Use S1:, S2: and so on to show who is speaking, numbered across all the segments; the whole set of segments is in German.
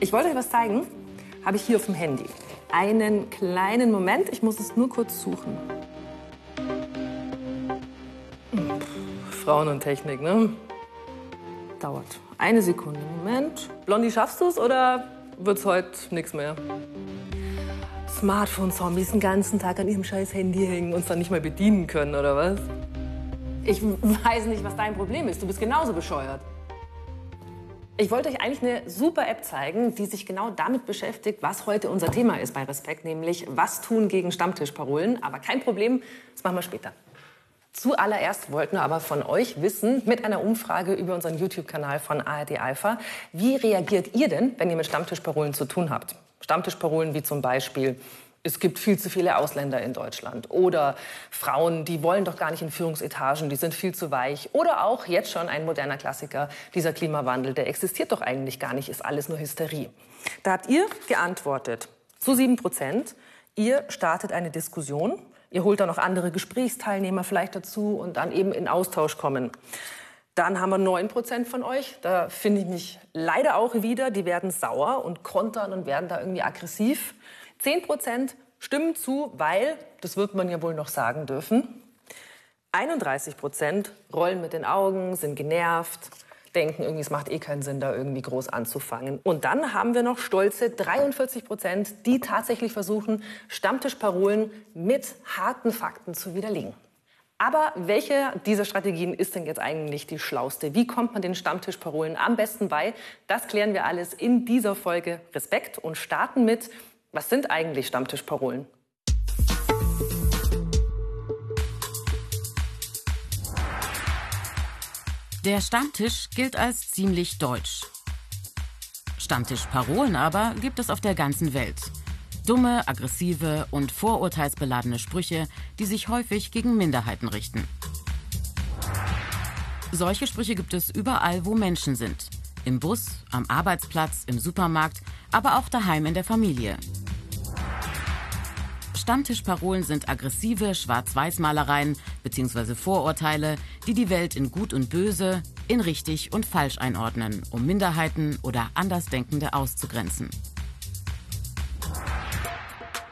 S1: Ich wollte euch was zeigen. Habe ich hier auf dem Handy. Einen kleinen Moment. Ich muss es nur kurz suchen. Frauen und Technik, ne? Dauert. Eine Sekunde. Moment. Blondie, schaffst du es oder wird's heute nichts mehr? Smartphone-Zombies den ganzen Tag an ihrem scheiß Handy hängen und uns dann nicht mehr bedienen können, oder was? Ich weiß nicht, was dein Problem ist. Du bist genauso bescheuert. Ich wollte euch eigentlich eine super App zeigen, die sich genau damit beschäftigt, was heute unser Thema ist bei Respekt, nämlich was tun gegen Stammtischparolen. Aber kein Problem, das machen wir später. Zuallererst wollten wir aber von euch wissen, mit einer Umfrage über unseren YouTube-Kanal von ARD Alpha, wie reagiert ihr denn, wenn ihr mit Stammtischparolen zu tun habt? Stammtischparolen wie zum Beispiel, es gibt viel zu viele Ausländer in Deutschland. Oder Frauen, die wollen doch gar nicht in Führungsetagen, die sind viel zu weich. Oder auch jetzt schon ein moderner Klassiker, dieser Klimawandel, der existiert doch eigentlich gar nicht, ist alles nur Hysterie. Da habt ihr geantwortet, zu sieben Prozent, ihr startet eine Diskussion Ihr holt dann noch andere Gesprächsteilnehmer vielleicht dazu und dann eben in Austausch kommen. Dann haben wir 9 Prozent von euch. Da finde ich mich leider auch wieder. Die werden sauer und kontern und werden da irgendwie aggressiv. 10 Prozent stimmen zu, weil, das wird man ja wohl noch sagen dürfen, 31 Prozent rollen mit den Augen, sind genervt, denken, irgendwie, es macht eh keinen Sinn, da irgendwie groß anzufangen. Und dann haben wir noch stolze 43 Prozent, die tatsächlich versuchen, Stammtischparolen mit harten Fakten zu widerlegen. Aber welche dieser Strategien ist denn jetzt eigentlich die schlauste? Wie kommt man den Stammtischparolen am besten bei? Das klären wir alles in dieser Folge Respekt und starten mit, was sind eigentlich Stammtischparolen?
S2: Der Stammtisch gilt als ziemlich deutsch. Stammtischparolen aber gibt es auf der ganzen Welt. Dumme, aggressive und vorurteilsbeladene Sprüche, die sich häufig gegen Minderheiten richten. Solche Sprüche gibt es überall, wo Menschen sind. Im Bus, am Arbeitsplatz, im Supermarkt, aber auch daheim in der Familie. Stammtischparolen sind aggressive Schwarz-Weiß-Malereien bzw. Vorurteile, die die Welt in Gut und Böse, in richtig und falsch einordnen, um Minderheiten oder Andersdenkende auszugrenzen.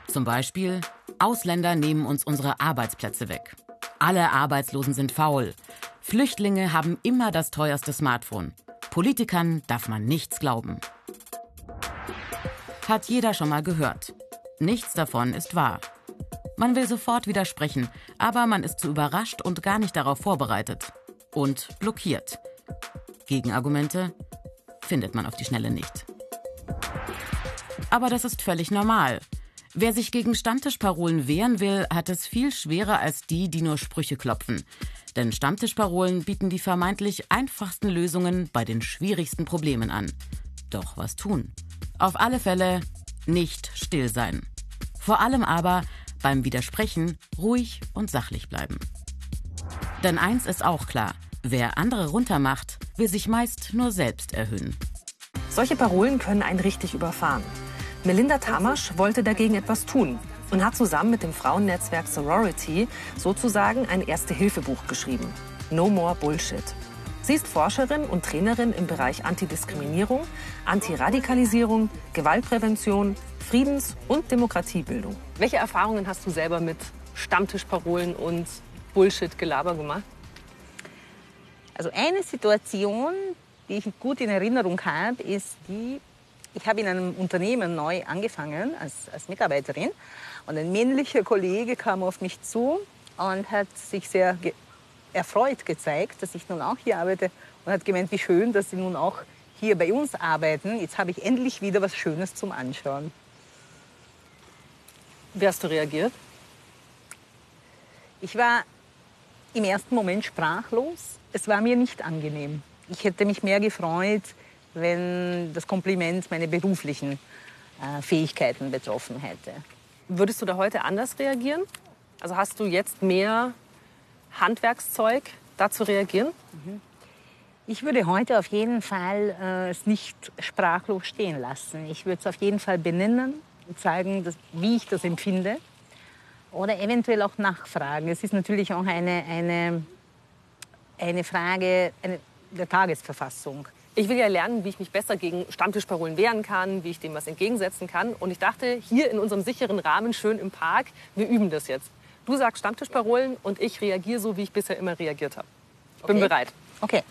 S2: Zum Beispiel, Ausländer nehmen uns unsere Arbeitsplätze weg. Alle Arbeitslosen sind faul. Flüchtlinge haben immer das teuerste Smartphone. Politikern darf man nichts glauben. Hat jeder schon mal gehört. Nichts davon ist wahr. Man will sofort widersprechen, aber man ist zu überrascht und gar nicht darauf vorbereitet. Und blockiert. Gegenargumente findet man auf die Schnelle nicht. Aber das ist völlig normal. Wer sich gegen Stammtischparolen wehren will, hat es viel schwerer als die, die nur Sprüche klopfen. Denn Stammtischparolen bieten die vermeintlich einfachsten Lösungen bei den schwierigsten Problemen an. Doch was tun? Auf alle Fälle nicht still sein. Vor allem aber beim Widersprechen ruhig und sachlich bleiben. Denn eins ist auch klar, wer andere runtermacht, will sich meist nur selbst erhöhen.
S1: Solche Parolen können einen richtig überfahren. Melinda Tamasch wollte dagegen etwas tun und hat zusammen mit dem Frauennetzwerk Sorority sozusagen ein Erste-Hilfe-Buch geschrieben. No More Bullshit. Sie ist Forscherin und Trainerin im Bereich Antidiskriminierung, Antiradikalisierung, Gewaltprävention, Friedens- und Demokratiebildung. Welche Erfahrungen hast du selber mit Stammtischparolen und Bullshit-Gelaber gemacht?
S3: Also eine Situation, die ich gut in Erinnerung habe, ist die, ich habe in einem Unternehmen neu angefangen als, als Mitarbeiterin und ein männlicher Kollege kam auf mich zu und hat sich sehr erfreut gezeigt, dass ich nun auch hier arbeite und hat gemeint, wie schön, dass Sie nun auch hier bei uns arbeiten. Jetzt habe ich endlich wieder was Schönes zum Anschauen.
S1: Wie hast du reagiert?
S3: Ich war im ersten Moment sprachlos. Es war mir nicht angenehm. Ich hätte mich mehr gefreut, wenn das Kompliment meine beruflichen äh, Fähigkeiten betroffen hätte.
S1: Würdest du da heute anders reagieren? Also hast du jetzt mehr Handwerkszeug, da zu reagieren? Mhm.
S3: Ich würde heute auf jeden Fall äh, es nicht sprachlos stehen lassen. Ich würde es auf jeden Fall benennen und zeigen, dass, wie ich das empfinde. Oder eventuell auch nachfragen. Es ist natürlich auch eine, eine, eine Frage eine, der Tagesverfassung.
S1: Ich will ja lernen, wie ich mich besser gegen Stammtischparolen wehren kann, wie ich dem was entgegensetzen kann. Und ich dachte, hier in unserem sicheren Rahmen, schön im Park, wir üben das jetzt. Du sagst Stammtischparolen und ich reagiere so, wie ich bisher immer reagiert habe. Ich bin
S3: Okay.
S1: bereit.
S3: Okay.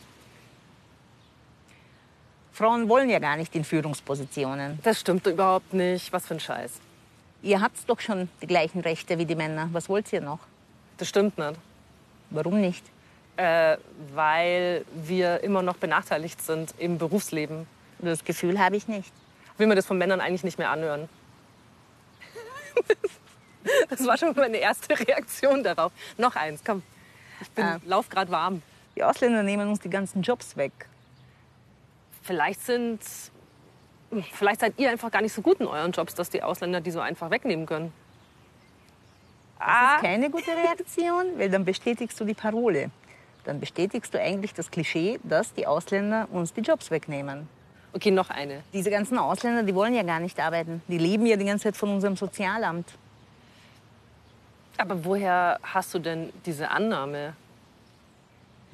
S3: Frauen wollen ja gar nicht in Führungspositionen.
S1: Das stimmt überhaupt nicht. Was für ein Scheiß.
S3: Ihr habt doch schon die gleichen Rechte wie die Männer. Was wollt ihr noch?
S1: Das stimmt nicht.
S3: Warum nicht?
S1: Äh, weil wir immer noch benachteiligt sind im Berufsleben.
S3: Das Gefühl habe ich nicht.
S1: Will mir das von Männern eigentlich nicht mehr anhören. Das war schon meine erste Reaktion darauf. Noch eins, komm. Ich bin,
S3: Ah.
S1: lauf gerade warm.
S3: Die Ausländer nehmen uns die ganzen Jobs weg.
S1: Vielleicht sind, vielleicht seid ihr einfach gar nicht so gut in euren Jobs, dass die Ausländer die so einfach wegnehmen können.
S3: Das ist keine gute Reaktion, weil dann bestätigst du die Parole. Dann bestätigst du eigentlich das Klischee, dass die Ausländer uns die Jobs wegnehmen.
S1: Okay, noch eine.
S3: Diese ganzen Ausländer, die wollen ja gar nicht arbeiten. Die leben ja die ganze Zeit von unserem Sozialamt.
S1: Aber woher hast du denn diese Annahme?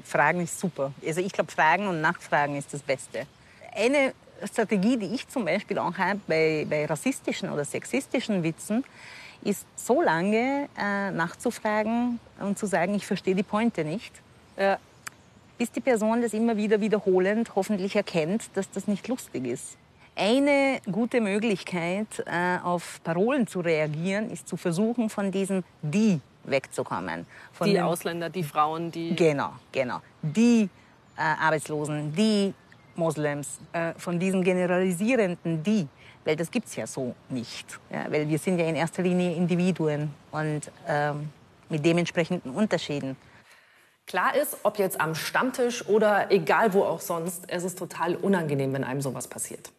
S3: Fragen ist super. Also ich glaube, Fragen und Nachfragen ist das Beste. Eine Strategie, die ich zum Beispiel auch habe bei, bei rassistischen oder sexistischen Witzen, ist so lange äh, nachzufragen und zu sagen, ich verstehe die Pointe nicht,
S1: Ja,
S3: bis die Person das immer wieder wiederholend hoffentlich erkennt, dass das nicht lustig ist. Eine gute Möglichkeit, äh, auf Parolen zu reagieren, ist zu versuchen, von diesem die wegzukommen. Von
S1: die Ausländer, die Frauen, die.
S3: Genau, genau. Die äh, Arbeitslosen, die Moslems, äh, von diesem generalisierenden die, weil das gibt's ja so nicht. Ja, weil wir sind ja in erster Linie Individuen und ähm, mit dementsprechenden Unterschieden.
S1: Klar ist, ob jetzt am Stammtisch oder egal wo auch sonst, es ist total unangenehm, wenn einem sowas passiert.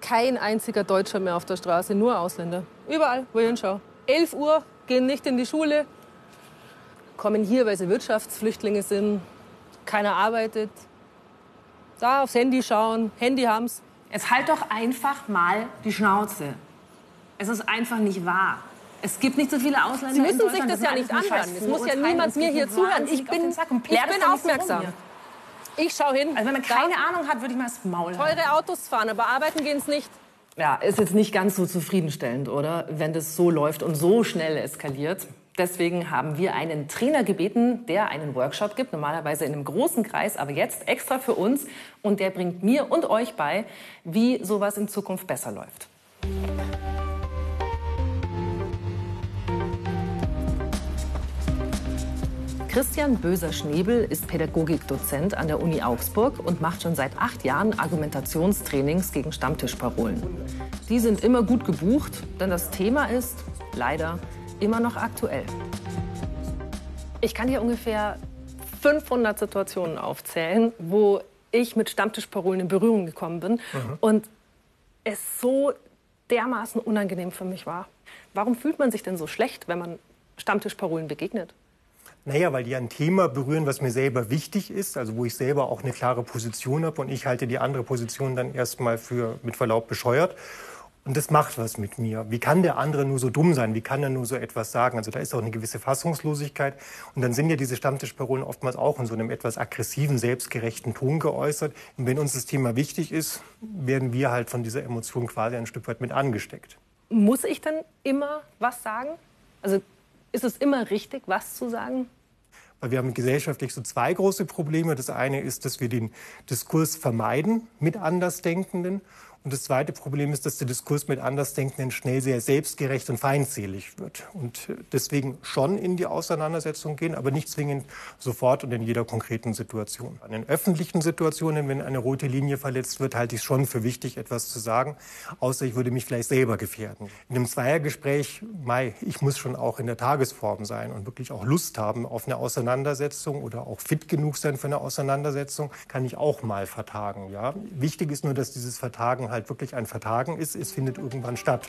S1: Kein einziger Deutscher mehr auf der Straße, nur Ausländer. Überall, wo ich hinschaue. 11 Uhr, gehen nicht in die Schule, kommen hier, weil sie Wirtschaftsflüchtlinge sind. Keiner arbeitet. Da aufs Handy schauen, Handy haben's. Jetzt halt doch einfach mal die Schnauze. Es ist einfach nicht wahr. Es gibt nicht so viele Ausländer
S4: Sie müssen sich das
S1: sind
S4: ja nicht anhören. Es muss ja niemand
S1: Es
S4: mir hier zuhören. Ich bin, ich bin aufmerksam. Ich schau hin.
S1: Also wenn man keine Ahnung hat, würde ich mal das Maul halten.
S4: teure Autos fahren, aber arbeiten gehen's nicht.
S1: Ja, ist jetzt nicht ganz so zufriedenstellend, oder? Wenn das so läuft und so schnell eskaliert. Deswegen haben wir einen Trainer gebeten, der einen Workshop gibt, normalerweise in einem großen Kreis, aber jetzt extra für uns. Und der bringt mir und euch bei, wie sowas in Zukunft besser läuft. Christian Böser-Schnebel ist Pädagogikdozent an der Uni Augsburg und macht schon seit acht Jahren Argumentationstrainings gegen Stammtischparolen. Die sind immer gut gebucht, denn das Thema ist leider immer noch aktuell. Ich kann hier ungefähr 500 Situationen aufzählen, wo ich mit Stammtischparolen in Berührung gekommen bin und es so dermaßen unangenehm für mich war. Warum fühlt man sich denn so schlecht, wenn man Stammtischparolen begegnet?
S5: Naja, weil die ein Thema berühren, was mir selber wichtig ist, also wo ich selber auch eine klare Position habe und ich halte die andere Position dann erstmal für mit Verlaub bescheuert. Und das macht was mit mir. Wie kann der andere nur so dumm sein? Wie kann er nur so etwas sagen? Also da ist auch eine gewisse Fassungslosigkeit. Und dann sind ja diese Stammtischparolen oftmals auch in so einem etwas aggressiven, selbstgerechten Ton geäußert. Und wenn uns das Thema wichtig ist, werden wir halt von dieser Emotion quasi ein Stück weit mit angesteckt.
S1: Muss ich dann immer was sagen? Also ist es immer richtig, was zu sagen?
S5: Wir haben gesellschaftlich so zwei große Probleme. Das eine ist, dass wir den Diskurs vermeiden mit Andersdenkenden. Und das zweite Problem ist, dass der Diskurs mit Andersdenkenden schnell sehr selbstgerecht und feindselig wird. Und deswegen schon in die Auseinandersetzung gehen, aber nicht zwingend sofort und in jeder konkreten Situation. In öffentlichen Situationen, wenn eine rote Linie verletzt wird, halte ich es schon für wichtig, etwas zu sagen, außer ich würde mich vielleicht selber gefährden. In einem Zweiergespräch, Mai, ich muss schon auch in der Tagesform sein und wirklich auch Lust haben auf eine Auseinandersetzung oder auch fit genug sein für eine Auseinandersetzung, kann ich auch mal vertagen. Ja? Wichtig ist nur, dass dieses Vertagen halt wirklich ein Vertagen ist. Es findet irgendwann statt.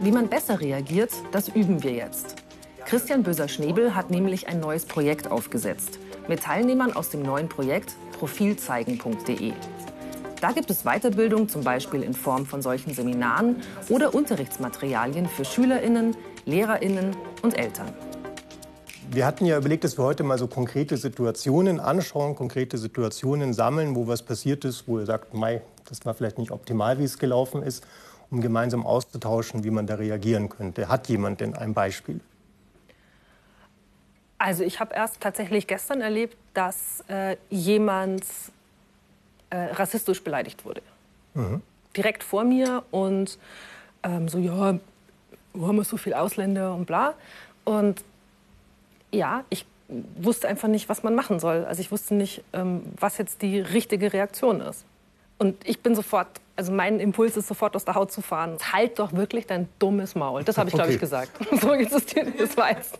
S1: Wie man besser reagiert, das üben wir jetzt. Christian Böser-Schnebel hat nämlich ein neues Projekt aufgesetzt. Mit Teilnehmern aus dem neuen Projekt profilzeigen.de. Da gibt es Weiterbildung, zum Beispiel in Form von solchen Seminaren oder Unterrichtsmaterialien für SchülerInnen, LehrerInnen und Eltern.
S5: Wir hatten ja überlegt, dass wir heute mal so konkrete Situationen anschauen, konkrete Situationen sammeln, wo was passiert ist, wo ihr sagt, Mai, das war vielleicht nicht optimal, wie es gelaufen ist, um gemeinsam auszutauschen, wie man da reagieren könnte. Hat jemand denn ein Beispiel?
S1: Also ich habe erst tatsächlich gestern erlebt, dass äh, jemand äh, rassistisch beleidigt wurde. Mhm. Direkt vor mir und ähm, so, ja, wo haben wir so viele Ausländer und bla. Und ja, ich wusste einfach nicht, was man machen soll. Also ich wusste nicht, ähm, was jetzt die richtige Reaktion ist. Und ich bin sofort, also mein Impuls ist sofort aus der Haut zu fahren. Halt doch wirklich dein dummes Maul. Das habe ich, okay. glaube ich, gesagt. so ist dir das weißt.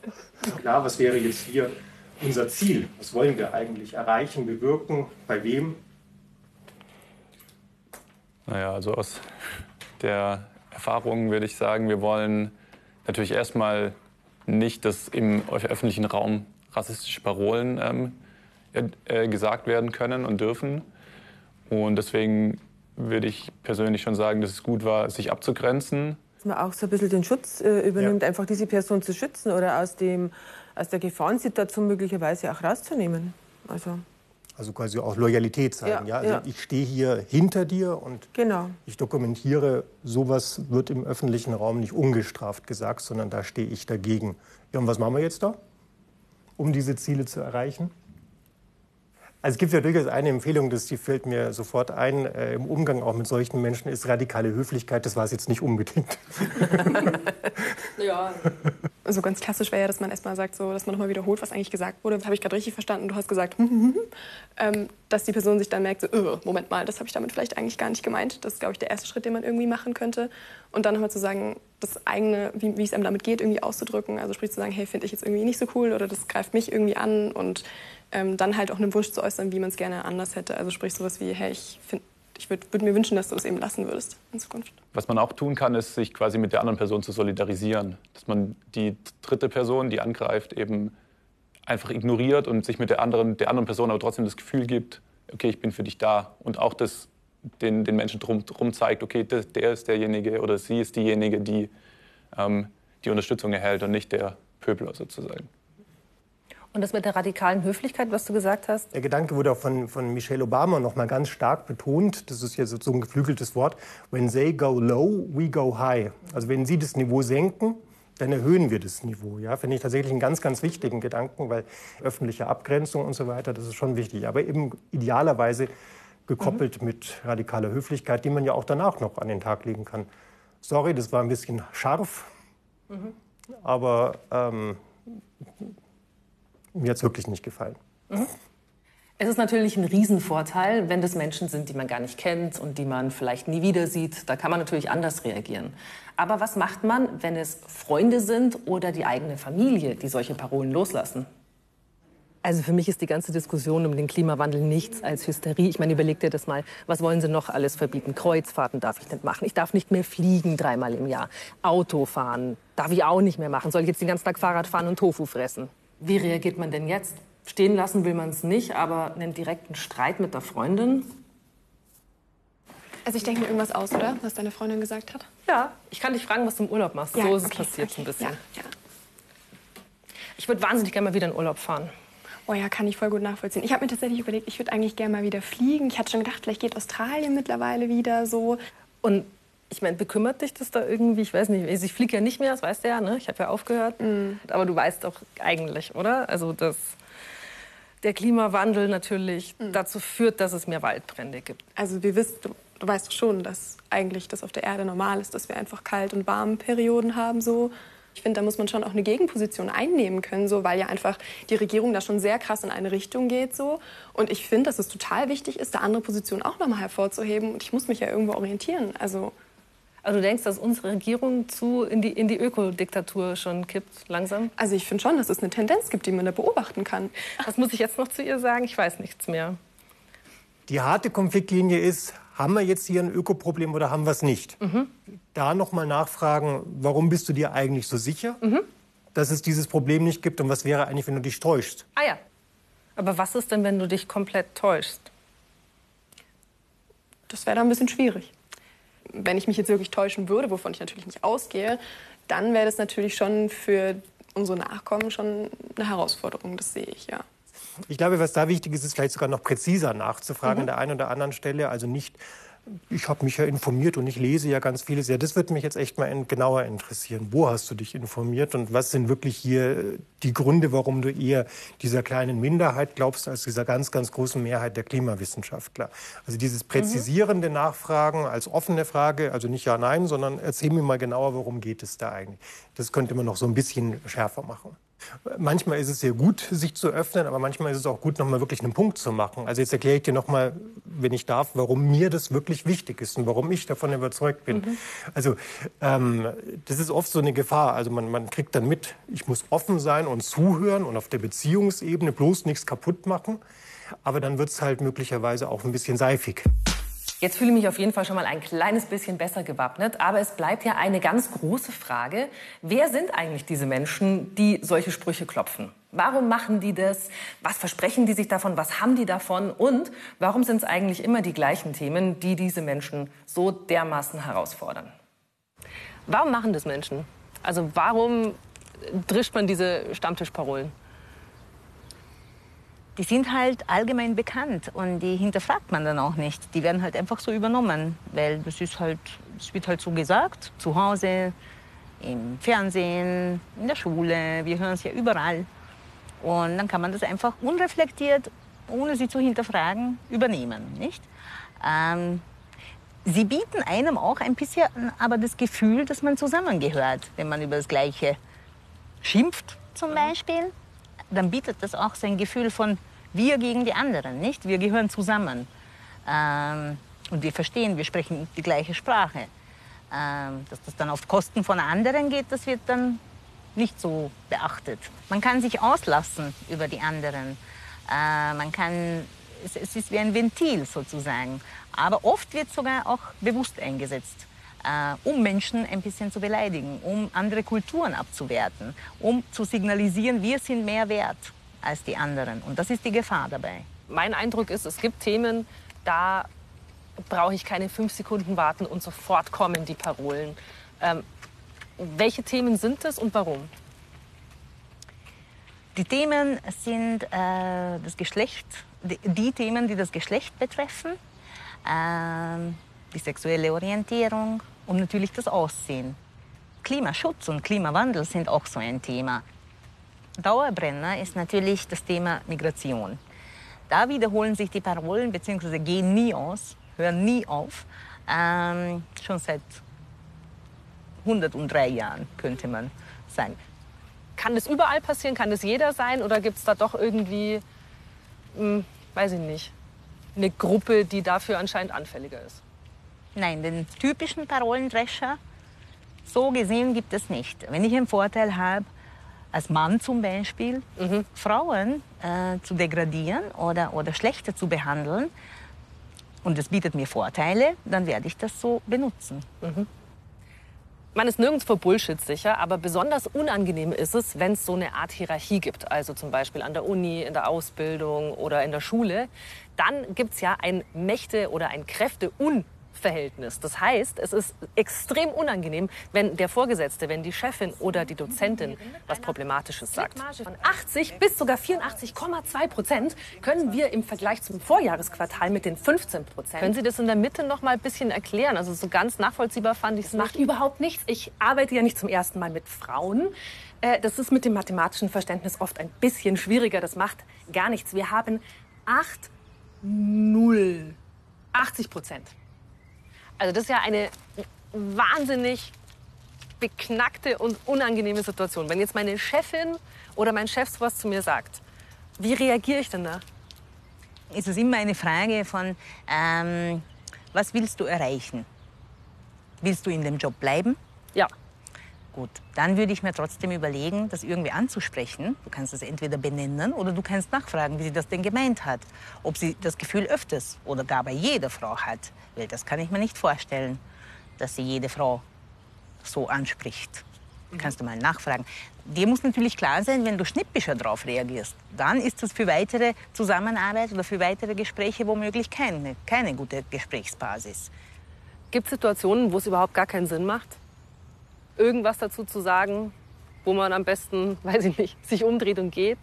S5: Klar, was wäre jetzt hier unser Ziel? Was wollen wir eigentlich erreichen, bewirken? Bei wem?
S6: Naja, also aus der Erfahrung würde ich sagen, wir wollen natürlich erstmal nicht, dass im öffentlichen Raum rassistische Parolen ähm, äh, gesagt werden können und dürfen. Und deswegen würde ich persönlich schon sagen, dass es gut war, sich abzugrenzen.
S7: Dass man auch so ein bisschen den Schutz äh, übernimmt, ja. einfach diese Person zu schützen oder aus, dem, aus der Gefahrensituation möglicherweise auch rauszunehmen.
S5: Also also quasi auch Loyalität zeigen. Ja, ja? Also ja. ich stehe hier hinter dir und genau. ich dokumentiere, sowas wird im öffentlichen Raum nicht ungestraft gesagt, sondern da stehe ich dagegen. Ja, und was machen wir jetzt da, um diese Ziele zu erreichen? Also es gibt ja durchaus eine Empfehlung, das die fällt mir sofort ein, äh, im Umgang auch mit solchen Menschen ist radikale Höflichkeit. Das war es jetzt nicht unbedingt.
S8: ja. Also ganz klassisch wäre ja, dass man erstmal sagt, so, dass man nochmal wiederholt, was eigentlich gesagt wurde. Habe ich gerade richtig verstanden? Du hast gesagt, ähm, dass die Person sich dann merkt, so, oh, Moment mal, das habe ich damit vielleicht eigentlich gar nicht gemeint. Das ist, glaube ich, der erste Schritt, den man irgendwie machen könnte. Und dann nochmal zu sagen, das eigene, wie, wie es einem damit geht, irgendwie auszudrücken. Also sprich zu sagen, hey, finde ich jetzt irgendwie nicht so cool oder das greift mich irgendwie an und ähm, dann halt auch einen Wunsch zu äußern, wie man es gerne anders hätte. Also sprich sowas wie, hey, ich, ich würde würd mir wünschen, dass du das eben lassen würdest in Zukunft.
S6: Was man auch tun kann, ist, sich quasi mit der anderen Person zu solidarisieren. Dass man die dritte Person, die angreift, eben einfach ignoriert und sich mit der anderen, der anderen Person aber trotzdem das Gefühl gibt, okay, ich bin für dich da. Und auch das den, den Menschen drum, drum zeigt, okay, der, der ist derjenige oder sie ist diejenige, die ähm, die Unterstützung erhält und nicht der Pöbler sozusagen.
S1: Und das mit der radikalen Höflichkeit, was du gesagt hast?
S5: Der Gedanke wurde auch von, von Michelle Obama noch mal ganz stark betont. Das ist ja so ein geflügeltes Wort. When they go low, we go high. Also wenn sie das Niveau senken, dann erhöhen wir das Niveau. Ja, finde ich tatsächlich einen ganz, ganz wichtigen Gedanken, weil öffentliche Abgrenzung und so weiter, das ist schon wichtig. Aber eben idealerweise gekoppelt mhm. mit radikaler Höflichkeit, die man ja auch danach noch an den Tag legen kann. Sorry, das war ein bisschen scharf, mhm. aber ähm, mir hat es wirklich nicht gefallen. Mhm.
S1: Es ist natürlich ein Riesenvorteil, wenn das Menschen sind, die man gar nicht kennt und die man vielleicht nie wieder sieht. Da kann man natürlich anders reagieren. Aber was macht man, wenn es Freunde sind oder die eigene Familie, die solche Parolen loslassen? Also für mich ist die ganze Diskussion um den Klimawandel nichts als Hysterie. Ich meine, überleg dir das mal. Was wollen sie noch alles verbieten? Kreuzfahrten darf ich nicht machen. Ich darf nicht mehr fliegen dreimal im Jahr. Auto fahren darf ich auch nicht mehr machen. Soll ich jetzt den ganzen Tag Fahrrad fahren und Tofu fressen? Wie reagiert man denn jetzt? Stehen lassen will man es nicht, aber einen direkten Streit mit der Freundin?
S8: Also ich denke mir irgendwas aus, oder? Was deine Freundin gesagt hat?
S1: Ja, ich kann dich fragen, was du im Urlaub machst. Ja, so ist okay, es passiert okay. ein bisschen. Ja, ja. Ich würde wahnsinnig gerne mal wieder in Urlaub fahren.
S8: Oh ja, kann ich voll gut nachvollziehen. Ich habe mir tatsächlich überlegt, ich würde eigentlich gerne mal wieder fliegen. Ich hatte schon gedacht, vielleicht geht Australien mittlerweile wieder so.
S1: Und ich meine, bekümmert dich das da irgendwie? Ich weiß nicht. Also ich fliege ja nicht mehr, das weißt du ja, ne? Ich habe ja aufgehört. Mm. Aber du weißt doch eigentlich, oder? Also, dass der Klimawandel natürlich mm. dazu führt, dass es mehr Waldbrände gibt.
S8: Also, wir wissen, du, du weißt schon, dass eigentlich das auf der Erde normal ist, dass wir einfach kalt und warme Perioden haben so. Ich finde, da muss man schon auch eine Gegenposition einnehmen können, so, weil ja einfach die Regierung da schon sehr krass in eine Richtung geht. So. Und ich finde, dass es total wichtig ist, da andere Positionen auch nochmal hervorzuheben. Und ich muss mich ja irgendwo orientieren. Also,
S1: also du denkst, dass unsere Regierung zu in die, in die Ökodiktatur schon kippt, langsam?
S8: Also ich finde schon, dass es eine Tendenz gibt, die man da beobachten kann.
S1: Was muss ich jetzt noch zu ihr sagen? Ich weiß nichts mehr.
S5: Die harte Konfliktlinie ist, haben wir jetzt hier ein Ökoproblem oder haben wir es nicht? Mhm. Da nochmal nachfragen, warum bist du dir eigentlich so sicher, mhm. dass es dieses Problem nicht gibt und was wäre eigentlich, wenn du dich täuschst?
S1: Ah ja. Aber was ist denn, wenn du dich komplett täuschst?
S8: Das wäre dann ein bisschen schwierig. Wenn ich mich jetzt wirklich täuschen würde, wovon ich natürlich nicht ausgehe, dann wäre das natürlich schon für unsere Nachkommen schon eine Herausforderung, das sehe ich, ja.
S5: Ich glaube, was da wichtig ist, ist vielleicht sogar noch präziser nachzufragen mhm. an der einen oder anderen Stelle. Also nicht ich habe mich ja informiert und ich lese ja ganz vieles. Ja, das würde mich jetzt echt mal genauer interessieren. Wo hast du dich informiert und was sind wirklich hier die Gründe, warum du eher dieser kleinen Minderheit glaubst, als dieser ganz, ganz großen Mehrheit der Klimawissenschaftler? Also dieses präzisierende Nachfragen als offene Frage, also nicht ja, nein, sondern erzähl mir mal genauer, worum geht es da eigentlich. Das könnte man noch so ein bisschen schärfer machen. Manchmal ist es sehr gut, sich zu öffnen, aber manchmal ist es auch gut, nochmal wirklich einen Punkt zu machen. Also jetzt erkläre ich dir nochmal, wenn ich darf, warum mir das wirklich wichtig ist und warum ich davon überzeugt bin. Mhm. Also ähm, das ist oft so eine Gefahr. Also man, man kriegt dann mit, ich muss offen sein und zuhören und auf der Beziehungsebene bloß nichts kaputt machen. Aber dann wird es halt möglicherweise auch ein bisschen seifig.
S1: Jetzt fühle ich mich auf jeden Fall schon mal ein kleines bisschen besser gewappnet. Aber es bleibt ja eine ganz große Frage. Wer sind eigentlich diese Menschen, die solche Sprüche klopfen? Warum machen die das? Was versprechen die sich davon? Was haben die davon? Und warum sind es eigentlich immer die gleichen Themen, die diese Menschen so dermaßen herausfordern?
S4: Warum machen das Menschen? Also warum drischt man diese Stammtischparolen?
S3: Die sind halt allgemein bekannt und die hinterfragt man dann auch nicht. Die werden halt einfach so übernommen, weil das ist halt, es wird halt so gesagt, zu Hause, im Fernsehen, in der Schule, wir hören es ja überall. Und dann kann man das einfach unreflektiert, ohne sie zu hinterfragen, übernehmen, nicht? Ähm, sie bieten einem auch ein bisschen aber das Gefühl, dass man zusammengehört, wenn man über das Gleiche schimpft zum Beispiel dann bietet das auch so ein Gefühl von wir gegen die anderen, nicht? Wir gehören zusammen. Ähm, und wir verstehen, wir sprechen die gleiche Sprache. Ähm, dass das dann auf Kosten von anderen geht, das wird dann nicht so beachtet. Man kann sich auslassen über die anderen. Äh, man kann, es, es, ist wie ein Ventil sozusagen. Aber oft wird sogar auch bewusst eingesetzt, äh, um Menschen ein bisschen zu beleidigen, um andere Kulturen abzuwerten, um zu signalisieren, wir sind mehr wert als die anderen. Und das ist die Gefahr dabei.
S4: Mein Eindruck ist, es gibt Themen, da brauche ich keine fünf Sekunden warten und sofort kommen die Parolen. Ähm, welche Themen sind es und warum?
S3: Die Themen sind äh, das Geschlecht, die, die, Themen, die das Geschlecht betreffen, äh, die sexuelle Orientierung und natürlich das Aussehen. Klimaschutz und Klimawandel sind auch so ein Thema. Dauerbrenner ist natürlich das Thema Migration. Da wiederholen sich die Parolen bzw. gehen nie aus, hören nie auf. Ähm, schon seit 103 Jahren könnte man sagen.
S4: Kann das überall passieren? Kann das jeder sein? Oder gibt es da doch irgendwie, hm, weiß ich nicht, eine Gruppe, die dafür anscheinend anfälliger ist?
S3: Nein, den typischen Parolendrescher, so gesehen gibt es nicht. Wenn ich einen Vorteil habe, als Mann zum Beispiel, mhm. Frauen äh, zu degradieren oder, oder schlechter zu behandeln, und es bietet mir Vorteile, dann werde ich das so benutzen. Mhm.
S4: Man ist nirgendwo Bullshit sicher, aber besonders unangenehm ist es, wenn es so eine Art Hierarchie gibt, also zum Beispiel an der Uni, in der Ausbildung oder in der Schule. Dann gibt es ja ein Mächte- oder ein Kräfte-Un- Verhältnis. Das heißt, es ist extrem unangenehm, wenn der Vorgesetzte, wenn die Chefin oder die Dozentin was Problematisches sagt. Von 80 bis sogar 84,2 Prozent können wir im Vergleich zum Vorjahresquartal mit den 15 Prozent. Können Sie das in der Mitte noch mal ein bisschen erklären? Also so ganz nachvollziehbar fand ich es
S1: macht überhaupt nichts. Ich arbeite ja nicht zum ersten Mal mit Frauen. Äh, das ist mit dem mathematischen Verständnis oft ein bisschen schwieriger. Das macht gar nichts. Wir haben 8, 0, 80 Prozent.
S4: Also das ist ja eine wahnsinnig beknackte und unangenehme Situation. Wenn jetzt meine Chefin oder mein Chef sowas zu mir sagt, wie reagiere ich denn da?
S3: Es ist immer eine Frage von, ähm, was willst du erreichen? Willst du in dem Job bleiben?
S4: Ja.
S3: Gut, dann würde ich mir trotzdem überlegen, das irgendwie anzusprechen. Du kannst es entweder benennen oder du kannst nachfragen, wie sie das denn gemeint hat. Ob sie das Gefühl öfters oder gar bei jeder Frau hat. Weil das kann ich mir nicht vorstellen, dass sie jede Frau so anspricht. Mhm. Kannst du mal nachfragen. Dir muss natürlich klar sein, wenn du schnippischer darauf reagierst, dann ist das für weitere Zusammenarbeit oder für weitere Gespräche womöglich keine, keine gute Gesprächsbasis.
S4: Gibt es Situationen, wo es überhaupt gar keinen Sinn macht? Irgendwas dazu zu sagen, wo man am besten, weiß ich nicht, sich umdreht und geht?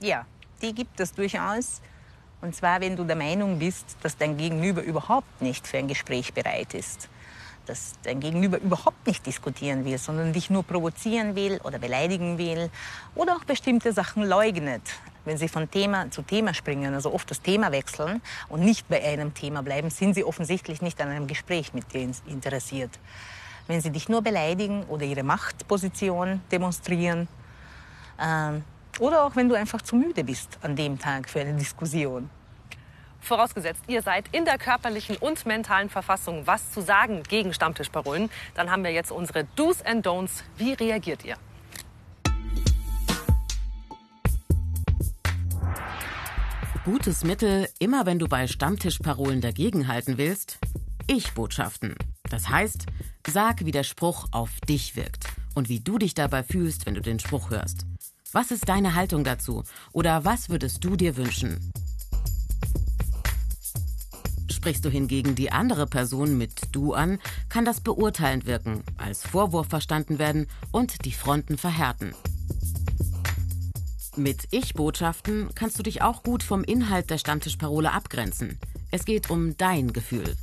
S3: Ja, die gibt es durchaus. Und zwar, wenn du der Meinung bist, dass dein Gegenüber überhaupt nicht für ein Gespräch bereit ist. Dass dein Gegenüber überhaupt nicht diskutieren will, sondern dich nur provozieren will oder beleidigen will oder auch bestimmte Sachen leugnet. Wenn sie von Thema zu Thema springen, also oft das Thema wechseln und nicht bei einem Thema bleiben, sind sie offensichtlich nicht an einem Gespräch mit dir interessiert. Wenn sie dich nur beleidigen oder ihre Machtposition demonstrieren, ähm, oder auch wenn du einfach zu müde bist an dem Tag für eine Diskussion.
S4: Vorausgesetzt, ihr seid in der körperlichen und mentalen Verfassung, was zu sagen gegen Stammtischparolen, dann haben wir jetzt unsere Do's and Don'ts. Wie reagiert ihr?
S2: Gutes Mittel, immer wenn du bei Stammtischparolen dagegenhalten willst? Ich-Botschaften. Das heißt, sag, wie der Spruch auf dich wirkt und wie du dich dabei fühlst, wenn du den Spruch hörst. Was ist deine Haltung dazu? Oder was würdest du dir wünschen? Sprichst du hingegen die andere Person mit du an, kann das beurteilend wirken, als Vorwurf verstanden werden und die Fronten verhärten. Mit Ich-Botschaften kannst du dich auch gut vom Inhalt der Stammtischparole abgrenzen. Es geht um dein Gefühl.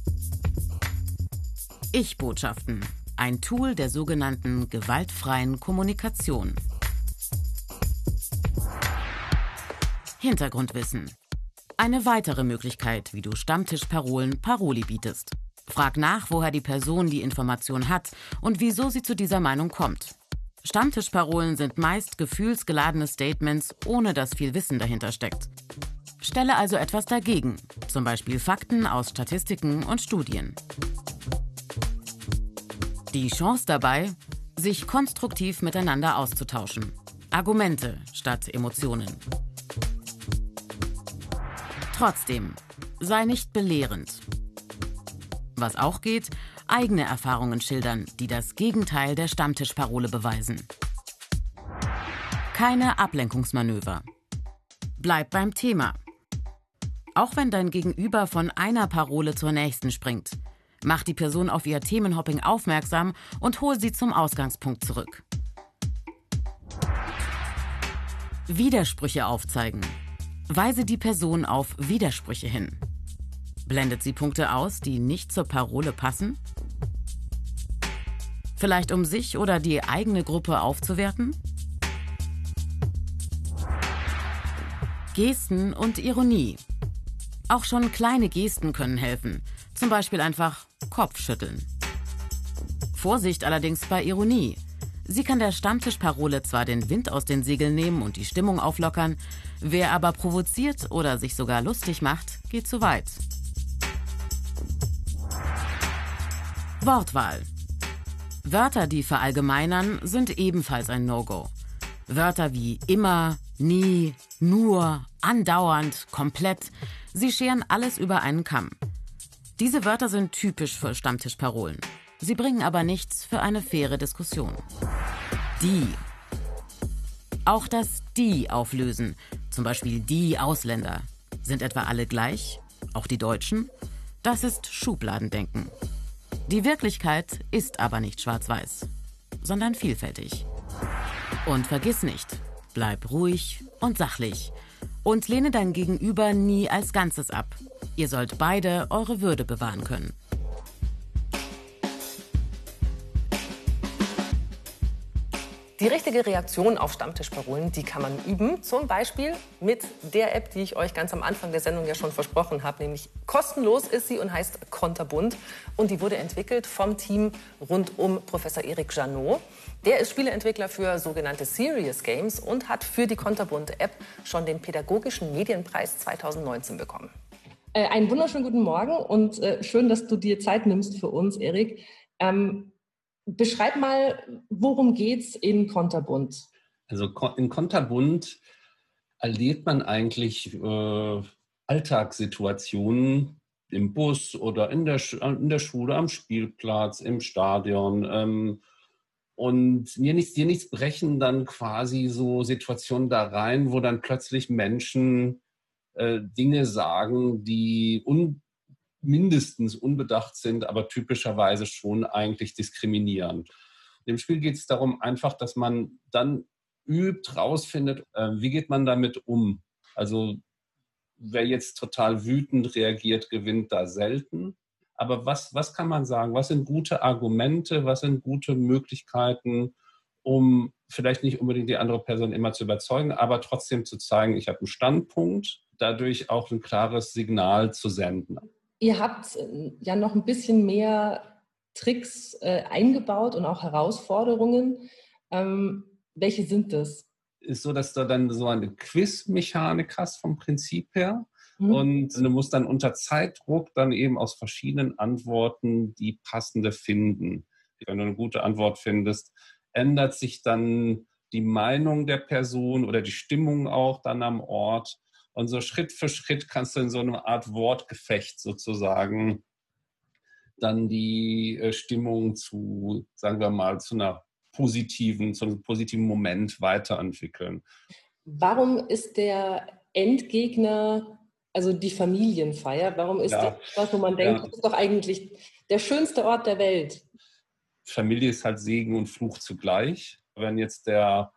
S2: Ich-Botschaften. Ein Tool der sogenannten gewaltfreien Kommunikation. Hintergrundwissen. Eine weitere Möglichkeit, wie du Stammtischparolen Paroli bietest. Frag nach, woher die Person die Information hat und wieso sie zu dieser Meinung kommt. Stammtischparolen sind meist gefühlsgeladene Statements, ohne dass viel Wissen dahinter steckt. Stelle also etwas dagegen, zum Beispiel Fakten aus Statistiken und Studien. Die Chance dabei, sich konstruktiv miteinander auszutauschen. Argumente statt Emotionen. Trotzdem, sei nicht belehrend. Was auch geht, eigene Erfahrungen schildern, die das Gegenteil der Stammtischparole beweisen. Keine Ablenkungsmanöver. Bleib beim Thema. Auch wenn dein Gegenüber von einer Parole zur nächsten springt, mach die Person auf ihr Themenhopping aufmerksam und hol sie zum Ausgangspunkt zurück. Widersprüche aufzeigen. Weise die Person auf Widersprüche hin. Blendet sie Punkte aus, die nicht zur Parole passen? Vielleicht um sich oder die eigene Gruppe aufzuwerten? Gesten und Ironie. Auch schon kleine Gesten können helfen. Zum Beispiel einfach Kopfschütteln. Vorsicht allerdings bei Ironie. Sie kann der Stammtischparole zwar den Wind aus den Segeln nehmen und die Stimmung auflockern, wer aber provoziert oder sich sogar lustig macht, geht zu weit. Wortwahl. Wörter, die verallgemeinern, sind ebenfalls ein No-Go. Wörter wie immer, nie, nur, andauernd, komplett, sie scheren alles über einen Kamm. Diese Wörter sind typisch für Stammtischparolen. Sie bringen aber nichts für eine faire Diskussion. Die. Auch das die auflösen, zum Beispiel die Ausländer. Sind etwa alle gleich? Auch die Deutschen? Das ist Schubladendenken. Die Wirklichkeit ist aber nicht schwarz-weiß, sondern vielfältig. Und vergiss nicht, bleib ruhig und sachlich und lehne dein Gegenüber nie als Ganzes ab. Ihr sollt beide eure Würde bewahren können.
S4: Die richtige Reaktion auf Stammtischparolen, die kann man üben. Zum Beispiel mit der App, die ich euch ganz am Anfang der Sendung ja schon versprochen habe. Nämlich kostenlos ist sie und heißt Konterbund. Und die wurde entwickelt vom Team rund um Professor Eric Janot. Der ist Spieleentwickler für sogenannte Serious Games und hat für die Konterbund-App schon den Pädagogischen Medienpreis 2019 bekommen.
S9: Äh, einen wunderschönen guten Morgen und äh, schön, dass du dir Zeit nimmst für uns, Erik. Ähm, Beschreib mal, worum geht's in Konterbund?
S10: Also in Konterbund erlebt man eigentlich äh, Alltagssituationen im Bus oder in der, in der Schule, am Spielplatz, im Stadion. Ähm, und mir nichts, dir nichts brechen dann quasi so Situationen da rein, wo dann plötzlich Menschen äh, Dinge sagen, die un, mindestens unbedacht sind, aber typischerweise schon eigentlich diskriminierend. Dem Spiel geht es darum einfach, dass man dann übt, rausfindet, äh, wie geht man damit um. Also wer jetzt total wütend reagiert, gewinnt da selten. Aber was, was kann man sagen? Was sind gute Argumente? Was sind gute Möglichkeiten, um vielleicht nicht unbedingt die andere Person immer zu überzeugen, aber trotzdem zu zeigen, ich habe einen Standpunkt, dadurch auch ein klares Signal zu senden.
S11: Ihr habt äh, ja noch ein bisschen mehr Tricks äh, eingebaut und auch Herausforderungen. Ähm, welche sind das?
S10: Ist so, dass du dann so eine Quiz-Mechanik hast vom Prinzip her. Mhm. Und du musst dann unter Zeitdruck dann eben aus verschiedenen Antworten die passende finden. Wenn du eine gute Antwort findest, ändert sich dann die Meinung der Person oder die Stimmung auch dann am Ort. Und so Schritt für Schritt kannst du in so einer Art Wortgefecht sozusagen dann die äh, Stimmung zu, sagen wir mal, zu einer positiven, zu einem positiven Moment weiterentwickeln.
S11: Warum ist der Endgegner, also die Familienfeier, warum ist ja. das was, wo man denkt, ja. das ist doch eigentlich der schönste Ort der Welt?
S10: Familie ist halt Segen und Fluch zugleich. Wenn jetzt der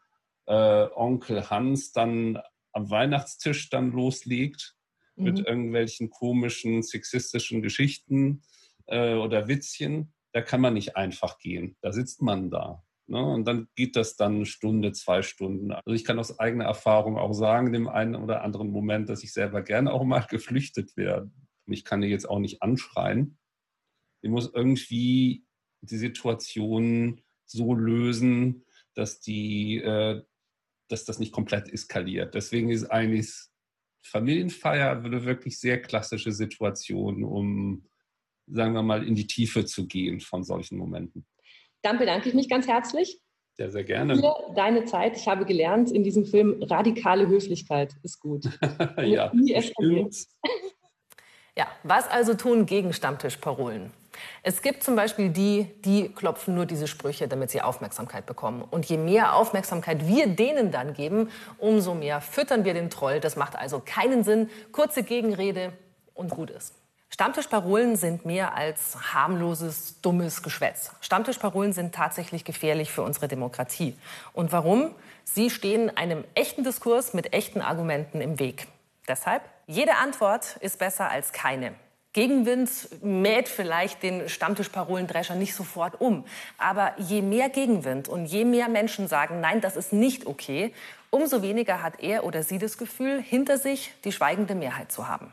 S10: äh, Onkel Hans dann am Weihnachtstisch dann loslegt mhm. mit irgendwelchen komischen, sexistischen Geschichten äh, oder Witzchen, da kann man nicht einfach gehen. Da sitzt man da. Ne? Und dann geht das dann eine Stunde, zwei Stunden. Also ich kann aus eigener Erfahrung auch sagen, in dem einen oder anderen Moment, dass ich selber gerne auch mal geflüchtet werde. Ich kann die jetzt auch nicht anschreien. Ich muss irgendwie die Situation so lösen, dass die, äh, dass das nicht komplett eskaliert. Deswegen ist eigentlich Familienfeier eine wirklich sehr klassische Situation, um, sagen wir mal, in die Tiefe zu gehen von solchen Momenten.
S11: Dann bedanke ich mich ganz herzlich.
S10: Sehr, sehr gerne.
S11: Für deine Zeit. Ich habe gelernt in diesem Film, radikale Höflichkeit ist gut.
S10: ja, stimmt.
S1: Ja, was also tun gegen Stammtischparolen? Es gibt zum Beispiel die, die klopfen nur diese Sprüche, damit sie Aufmerksamkeit bekommen. Und je mehr Aufmerksamkeit wir denen dann geben, umso mehr füttern wir den Troll. Das macht also keinen Sinn. Kurze Gegenrede und gut ist. Stammtischparolen sind mehr als harmloses, dummes Geschwätz. Stammtischparolen sind tatsächlich gefährlich für unsere Demokratie. Und warum? Sie stehen einem echten Diskurs mit echten Argumenten im Weg. Deshalb, jede Antwort ist besser als keine. Gegenwind mäht vielleicht den Stammtischparolendrescher nicht sofort um. Aber je mehr Gegenwind und je mehr Menschen sagen, nein, das ist nicht okay, umso weniger hat er oder sie das Gefühl, hinter sich die schweigende Mehrheit zu haben.